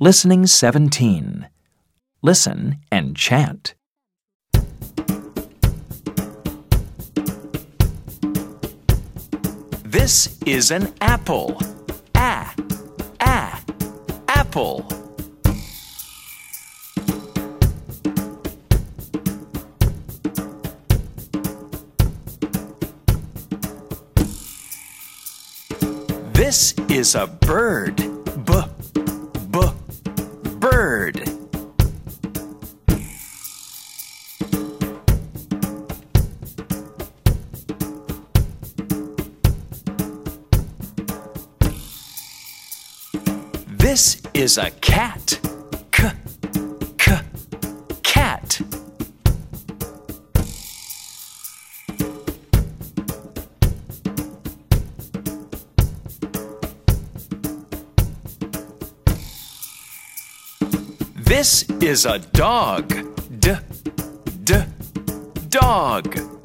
Listening 17. Listen and chant. This is an apple. Ah, ah, apple. This is a bird. B, This is a cat. K, k, cat. This is a dog. D, d, dog.